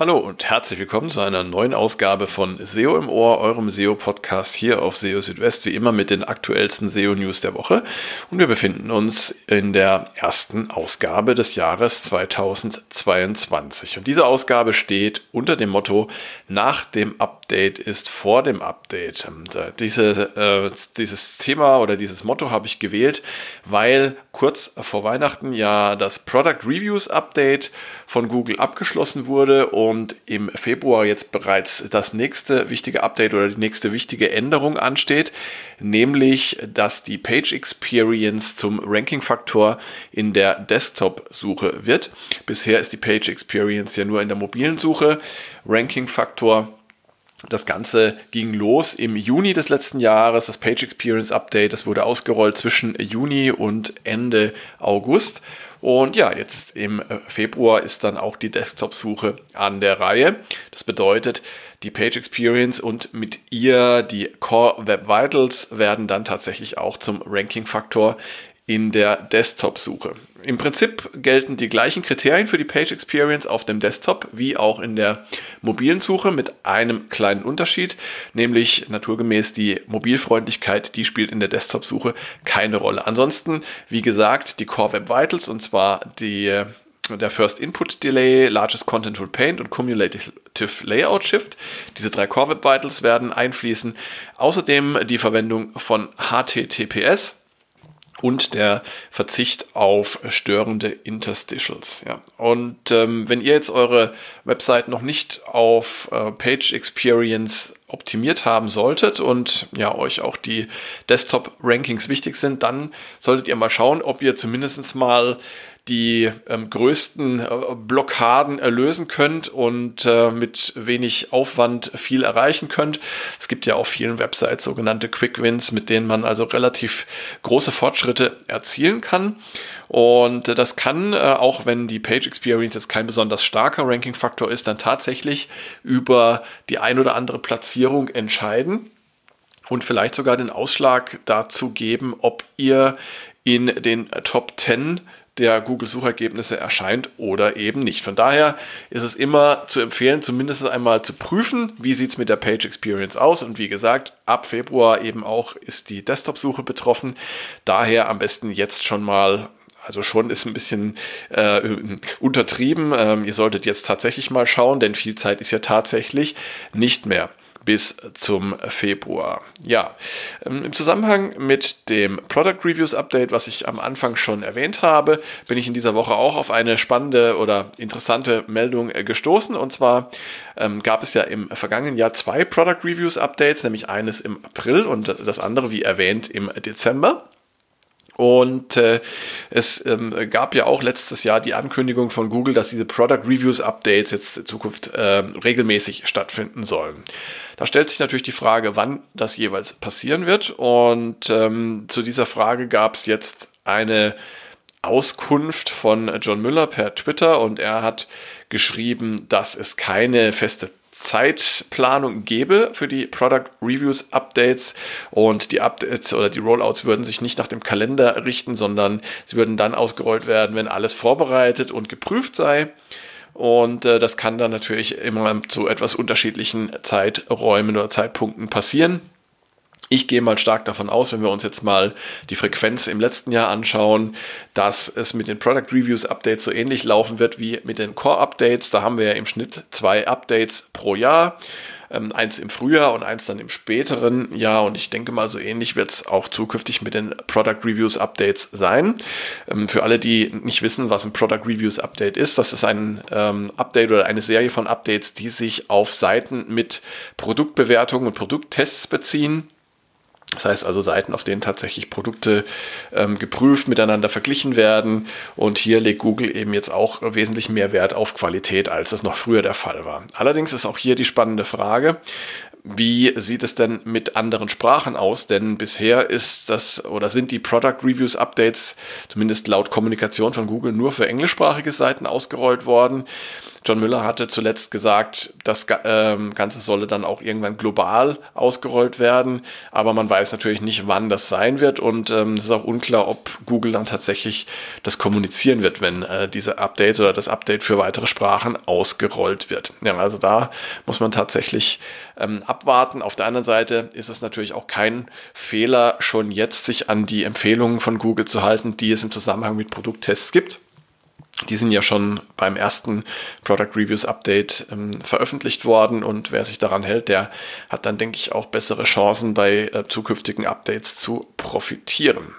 Hallo und herzlich willkommen zu einer neuen Ausgabe von SEO im Ohr, eurem SEO-Podcast hier auf SEO Südwest, wie immer mit den aktuellsten SEO-News der Woche. Und wir befinden uns in der ersten Ausgabe des Jahres 2022. Und diese Ausgabe steht unter dem Motto, nach dem Update ist vor dem Update. Und, äh, diese, äh, dieses Thema oder dieses Motto habe ich gewählt, weil kurz vor Weihnachten ja das Product Reviews Update von Google abgeschlossen wurde und im Februar jetzt bereits das nächste wichtige Update oder die nächste wichtige Änderung ansteht, nämlich dass die Page Experience zum Ranking-Faktor in der Desktop-Suche wird. Bisher ist die Page Experience ja nur in der mobilen Suche. Ranking-Faktor das Ganze ging los im Juni des letzten Jahres, das Page Experience Update, das wurde ausgerollt zwischen Juni und Ende August. Und ja, jetzt im äh, Februar ist dann auch die Desktop-Suche an der Reihe. Das bedeutet, die Page Experience und mit ihr die Core Web Vitals werden dann tatsächlich auch zum Ranking-Faktor in der Desktop-Suche. Im Prinzip gelten die gleichen Kriterien für die Page Experience auf dem Desktop wie auch in der mobilen Suche mit einem kleinen Unterschied, nämlich naturgemäß die Mobilfreundlichkeit, die spielt in der Desktop-Suche keine Rolle. Ansonsten, wie gesagt, die Core Web Vitals und zwar die der First Input Delay, Largest Contentful Paint und Cumulative Layout Shift. Diese drei Core Web Vitals werden einfließen. Außerdem die Verwendung von HTTPS und der Verzicht auf störende Interstitials. Ja. Und ähm, wenn ihr jetzt eure Website noch nicht auf äh, Page Experience optimiert haben solltet und ja euch auch die Desktop Rankings wichtig sind, dann solltet ihr mal schauen, ob ihr zumindest mal die ähm, größten äh, Blockaden erlösen könnt und äh, mit wenig Aufwand viel erreichen könnt. Es gibt ja auf vielen Websites sogenannte Quick Wins, mit denen man also relativ große Fortschritte erzielen kann. Und äh, das kann, äh, auch wenn die Page Experience jetzt kein besonders starker Ranking-Faktor ist, dann tatsächlich über die ein oder andere Platzierung entscheiden und vielleicht sogar den Ausschlag dazu geben, ob ihr in den Top 10 der Google-Suchergebnisse erscheint oder eben nicht. Von daher ist es immer zu empfehlen, zumindest einmal zu prüfen, wie sieht es mit der Page Experience aus. Und wie gesagt, ab Februar eben auch ist die Desktop-Suche betroffen. Daher am besten jetzt schon mal also schon ist ein bisschen äh, untertrieben. Ähm, ihr solltet jetzt tatsächlich mal schauen, denn viel Zeit ist ja tatsächlich nicht mehr bis zum Februar. Ja, ähm, im Zusammenhang mit dem Product Reviews Update, was ich am Anfang schon erwähnt habe, bin ich in dieser Woche auch auf eine spannende oder interessante Meldung äh, gestoßen. Und zwar ähm, gab es ja im vergangenen Jahr zwei Product Reviews Updates, nämlich eines im April und das andere, wie erwähnt, im Dezember. Und äh, es ähm, gab ja auch letztes Jahr die Ankündigung von Google, dass diese Product Reviews Updates jetzt in Zukunft äh, regelmäßig stattfinden sollen. Da stellt sich natürlich die Frage, wann das jeweils passieren wird. Und ähm, zu dieser Frage gab es jetzt eine Auskunft von John Müller per Twitter und er hat geschrieben, dass es keine feste Zeitplanung gäbe für die Product Reviews Updates und die Updates oder die Rollouts würden sich nicht nach dem Kalender richten, sondern sie würden dann ausgerollt werden, wenn alles vorbereitet und geprüft sei. Und äh, das kann dann natürlich immer zu etwas unterschiedlichen Zeiträumen oder Zeitpunkten passieren. Ich gehe mal stark davon aus, wenn wir uns jetzt mal die Frequenz im letzten Jahr anschauen, dass es mit den Product Reviews Updates so ähnlich laufen wird wie mit den Core Updates. Da haben wir ja im Schnitt zwei Updates pro Jahr. Ähm, eins im Frühjahr und eins dann im späteren Jahr. Und ich denke mal, so ähnlich wird es auch zukünftig mit den Product Reviews Updates sein. Ähm, für alle, die nicht wissen, was ein Product Reviews Update ist, das ist ein ähm, Update oder eine Serie von Updates, die sich auf Seiten mit Produktbewertungen und Produkttests beziehen. Das heißt also Seiten, auf denen tatsächlich Produkte ähm, geprüft, miteinander verglichen werden. Und hier legt Google eben jetzt auch wesentlich mehr Wert auf Qualität, als es noch früher der Fall war. Allerdings ist auch hier die spannende Frage, wie sieht es denn mit anderen Sprachen aus? Denn bisher ist das oder sind die Product Reviews Updates zumindest laut Kommunikation von Google nur für englischsprachige Seiten ausgerollt worden. John Müller hatte zuletzt gesagt, das ähm, Ganze solle dann auch irgendwann global ausgerollt werden, aber man weiß natürlich nicht, wann das sein wird und ähm, es ist auch unklar, ob Google dann tatsächlich das kommunizieren wird, wenn äh, diese Update oder das Update für weitere Sprachen ausgerollt wird. Ja, also da muss man tatsächlich ähm, abwarten. Auf der anderen Seite ist es natürlich auch kein Fehler, schon jetzt sich an die Empfehlungen von Google zu halten, die es im Zusammenhang mit Produkttests gibt. Die sind ja schon beim ersten Product Reviews Update ähm, veröffentlicht worden und wer sich daran hält, der hat dann, denke ich, auch bessere Chancen bei äh, zukünftigen Updates zu profitieren.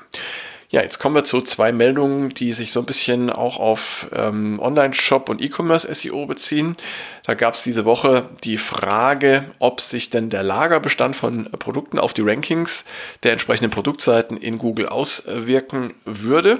Ja, jetzt kommen wir zu zwei Meldungen, die sich so ein bisschen auch auf ähm, Online-Shop und E-Commerce-SEO beziehen. Da gab es diese Woche die Frage, ob sich denn der Lagerbestand von Produkten auf die Rankings der entsprechenden Produktseiten in Google auswirken würde.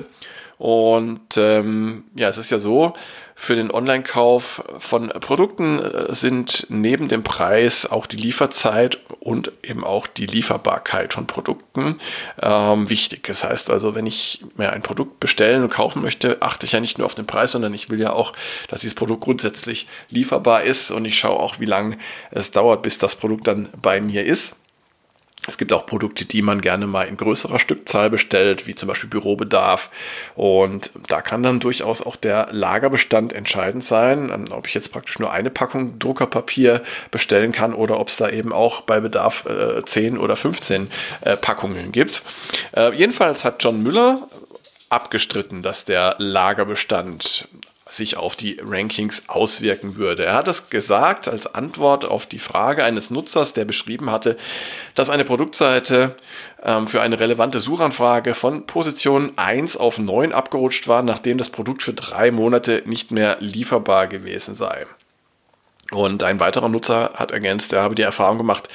Und ähm, ja, es ist ja so, für den Online-Kauf von Produkten äh, sind neben dem Preis auch die Lieferzeit und eben auch die Lieferbarkeit von Produkten ähm, wichtig. Das heißt also, wenn ich mir ein Produkt bestellen und kaufen möchte, achte ich ja nicht nur auf den Preis, sondern ich will ja auch, dass dieses Produkt grundsätzlich lieferbar ist und ich schaue auch, wie lange es dauert, bis das Produkt dann bei mir ist. Es gibt auch Produkte, die man gerne mal in größerer Stückzahl bestellt, wie zum Beispiel Bürobedarf. Und da kann dann durchaus auch der Lagerbestand entscheidend sein, ob ich jetzt praktisch nur eine Packung Druckerpapier bestellen kann oder ob es da eben auch bei Bedarf äh, 10 oder 15 äh, Packungen gibt. Äh, jedenfalls hat John Müller abgestritten, dass der Lagerbestand sich auf die Rankings auswirken würde. Er hat es gesagt als Antwort auf die Frage eines Nutzers, der beschrieben hatte, dass eine Produktseite ähm, für eine relevante Suchanfrage von Position 1 auf 9 abgerutscht war, nachdem das Produkt für drei Monate nicht mehr lieferbar gewesen sei. Und ein weiterer Nutzer hat ergänzt, er habe die Erfahrung gemacht,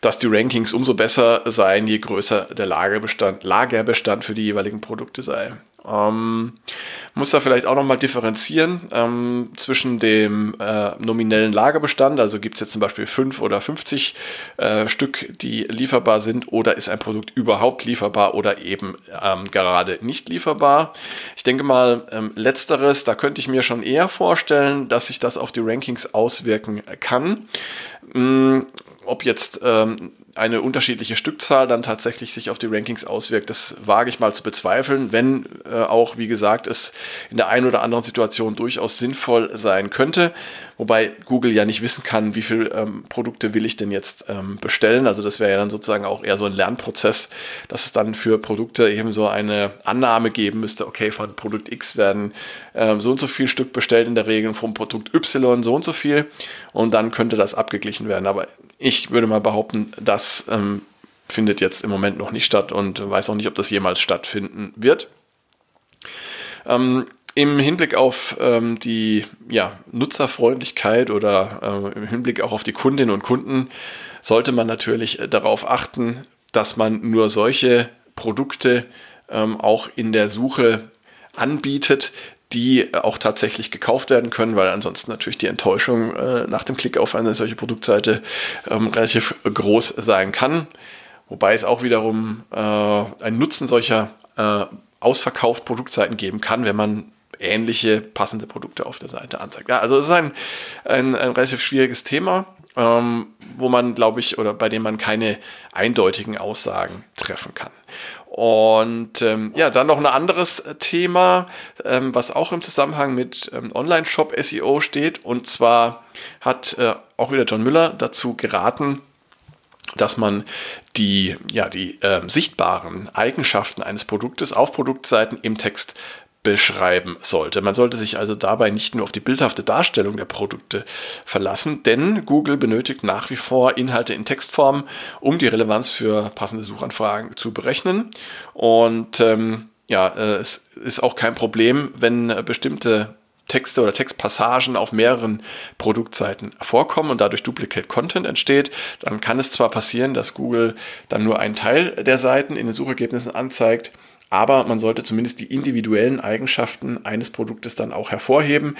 dass die Rankings umso besser seien, je größer der Lagerbestand, Lagerbestand für die jeweiligen Produkte sei. Ähm, muss da vielleicht auch nochmal differenzieren ähm, zwischen dem äh, nominellen Lagerbestand, also gibt es jetzt zum Beispiel 5 oder 50 äh, Stück, die lieferbar sind, oder ist ein Produkt überhaupt lieferbar oder eben ähm, gerade nicht lieferbar. Ich denke mal, ähm, letzteres, da könnte ich mir schon eher vorstellen, dass sich das auf die Rankings auswirken kann. Mm, ob jetzt ähm, eine unterschiedliche Stückzahl dann tatsächlich sich auf die Rankings auswirkt, das wage ich mal zu bezweifeln, wenn äh, auch, wie gesagt, es in der einen oder anderen Situation durchaus sinnvoll sein könnte. Wobei Google ja nicht wissen kann, wie viele ähm, Produkte will ich denn jetzt ähm, bestellen. Also das wäre ja dann sozusagen auch eher so ein Lernprozess, dass es dann für Produkte eben so eine Annahme geben müsste, okay, von Produkt X werden ähm, so und so viel Stück bestellt in der Regel, vom Produkt Y so und so viel und dann könnte das abgeglichen werden. Aber ich würde mal behaupten, das ähm, findet jetzt im Moment noch nicht statt und weiß auch nicht, ob das jemals stattfinden wird. Ähm, Im Hinblick auf ähm, die ja, Nutzerfreundlichkeit oder äh, im Hinblick auch auf die Kundinnen und Kunden sollte man natürlich äh, darauf achten, dass man nur solche Produkte ähm, auch in der Suche anbietet, die auch tatsächlich gekauft werden können, weil ansonsten natürlich die Enttäuschung äh, nach dem Klick auf eine solche Produktseite ähm, relativ groß sein kann. Wobei es auch wiederum äh, einen Nutzen solcher äh, ausverkauft Produktseiten geben kann, wenn man ähnliche passende Produkte auf der Seite anzeigt. Ja, also es ist ein, ein, ein relativ schwieriges Thema, ähm, wo man, glaube ich, oder bei dem man keine eindeutigen Aussagen treffen kann. Und ähm, ja, dann noch ein anderes Thema, ähm, was auch im Zusammenhang mit ähm, Online-Shop SEO steht. Und zwar hat äh, auch wieder John Müller dazu geraten, dass man die, ja, die äh, sichtbaren Eigenschaften eines Produktes auf Produktseiten im Text beschreiben sollte. Man sollte sich also dabei nicht nur auf die bildhafte Darstellung der Produkte verlassen, denn Google benötigt nach wie vor Inhalte in Textform, um die Relevanz für passende Suchanfragen zu berechnen. Und ähm, ja, äh, es ist auch kein Problem, wenn bestimmte Texte oder Textpassagen auf mehreren Produktseiten vorkommen und dadurch Duplicate Content entsteht, dann kann es zwar passieren, dass Google dann nur einen Teil der Seiten in den Suchergebnissen anzeigt, aber man sollte zumindest die individuellen Eigenschaften eines Produktes dann auch hervorheben.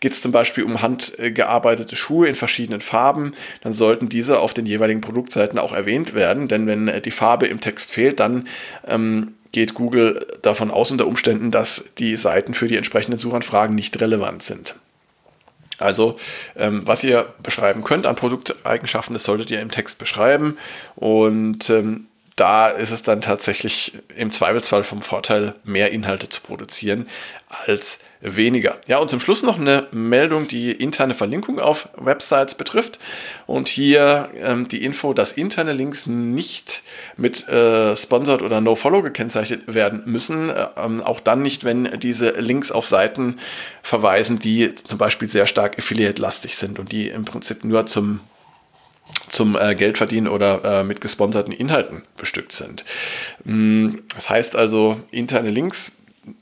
Geht es zum Beispiel um handgearbeitete Schuhe in verschiedenen Farben, dann sollten diese auf den jeweiligen Produktseiten auch erwähnt werden, denn wenn die Farbe im Text fehlt, dann ähm, geht Google davon aus unter Umständen, dass die Seiten für die entsprechenden Suchanfragen nicht relevant sind. Also, ähm, was ihr beschreiben könnt an Produkteigenschaften, das solltet ihr im Text beschreiben. Und ähm, da ist es dann tatsächlich im Zweifelsfall vom Vorteil, mehr Inhalte zu produzieren als weniger. Ja, und zum Schluss noch eine Meldung, die interne Verlinkung auf Websites betrifft. Und hier ähm, die Info, dass interne Links nicht mit äh, Sponsored oder No-Follow gekennzeichnet werden müssen. Ähm, auch dann nicht, wenn diese Links auf Seiten verweisen, die zum Beispiel sehr stark Affiliate-lastig sind und die im Prinzip nur zum zum äh, Geldverdienen oder äh, mit gesponserten Inhalten bestückt sind. Mm, das heißt also, interne Links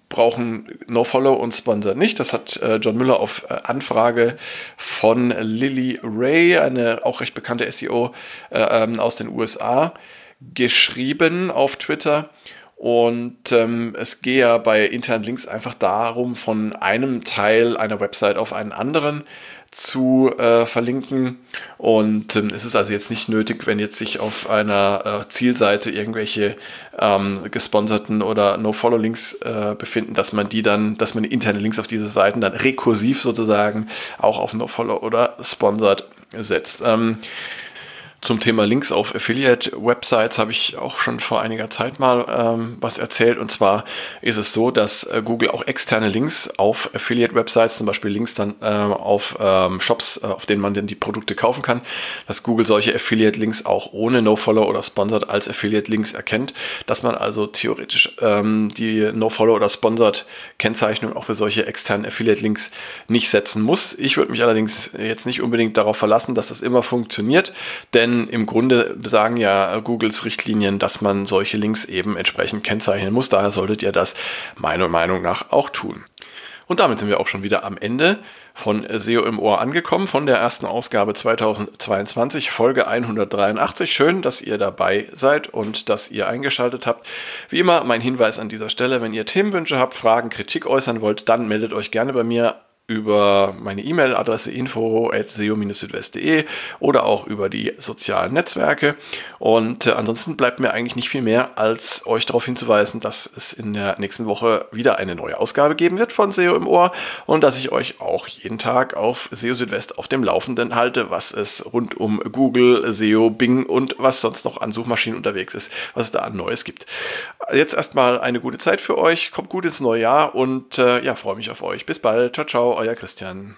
brauchen NoFollow und Sponsor nicht. Das hat äh, John Müller auf äh, Anfrage von Lily Ray, eine auch recht bekannte SEO äh, ähm, aus den USA, geschrieben auf Twitter. Und ähm, es gehe ja bei internen Links einfach darum, von einem Teil einer Website auf einen anderen zu äh, verlinken. Und ähm, es ist also jetzt nicht nötig, wenn jetzt sich auf einer äh, Zielseite irgendwelche ähm, gesponserten oder No-Follow-Links äh, befinden, dass man die dann, dass man interne Links auf diese Seiten dann rekursiv sozusagen auch auf No-Follow oder Sponsored setzt. Ähm, zum Thema Links auf Affiliate-Websites habe ich auch schon vor einiger Zeit mal ähm, was erzählt. Und zwar ist es so, dass äh, Google auch externe Links auf Affiliate-Websites, zum Beispiel Links dann äh, auf ähm, Shops, äh, auf denen man dann die Produkte kaufen kann, dass Google solche Affiliate-Links auch ohne No-Follow oder Sponsored als Affiliate-Links erkennt, dass man also theoretisch ähm, die No-Follow oder Sponsored-Kennzeichnung auch für solche externen Affiliate-Links nicht setzen muss. Ich würde mich allerdings jetzt nicht unbedingt darauf verlassen, dass das immer funktioniert, denn denn im Grunde sagen ja Googles Richtlinien, dass man solche Links eben entsprechend kennzeichnen muss. Daher solltet ihr das meiner Meinung nach auch tun. Und damit sind wir auch schon wieder am Ende von SEO im Ohr angekommen, von der ersten Ausgabe 2022, Folge 183. Schön, dass ihr dabei seid und dass ihr eingeschaltet habt. Wie immer mein Hinweis an dieser Stelle, wenn ihr Themenwünsche habt, Fragen, Kritik äußern wollt, dann meldet euch gerne bei mir über meine E-Mail-Adresse info.seo-südwest.de oder auch über die sozialen Netzwerke. Und äh, ansonsten bleibt mir eigentlich nicht viel mehr, als euch darauf hinzuweisen, dass es in der nächsten Woche wieder eine neue Ausgabe geben wird von SEO im Ohr und dass ich euch auch jeden Tag auf SEO Südwest auf dem Laufenden halte, was es rund um Google, SEO, Bing und was sonst noch an Suchmaschinen unterwegs ist, was es da an Neues gibt. Jetzt erstmal eine gute Zeit für euch, kommt gut ins neue Jahr und äh, ja, freue mich auf euch. Bis bald. Ciao, ciao euer Christian.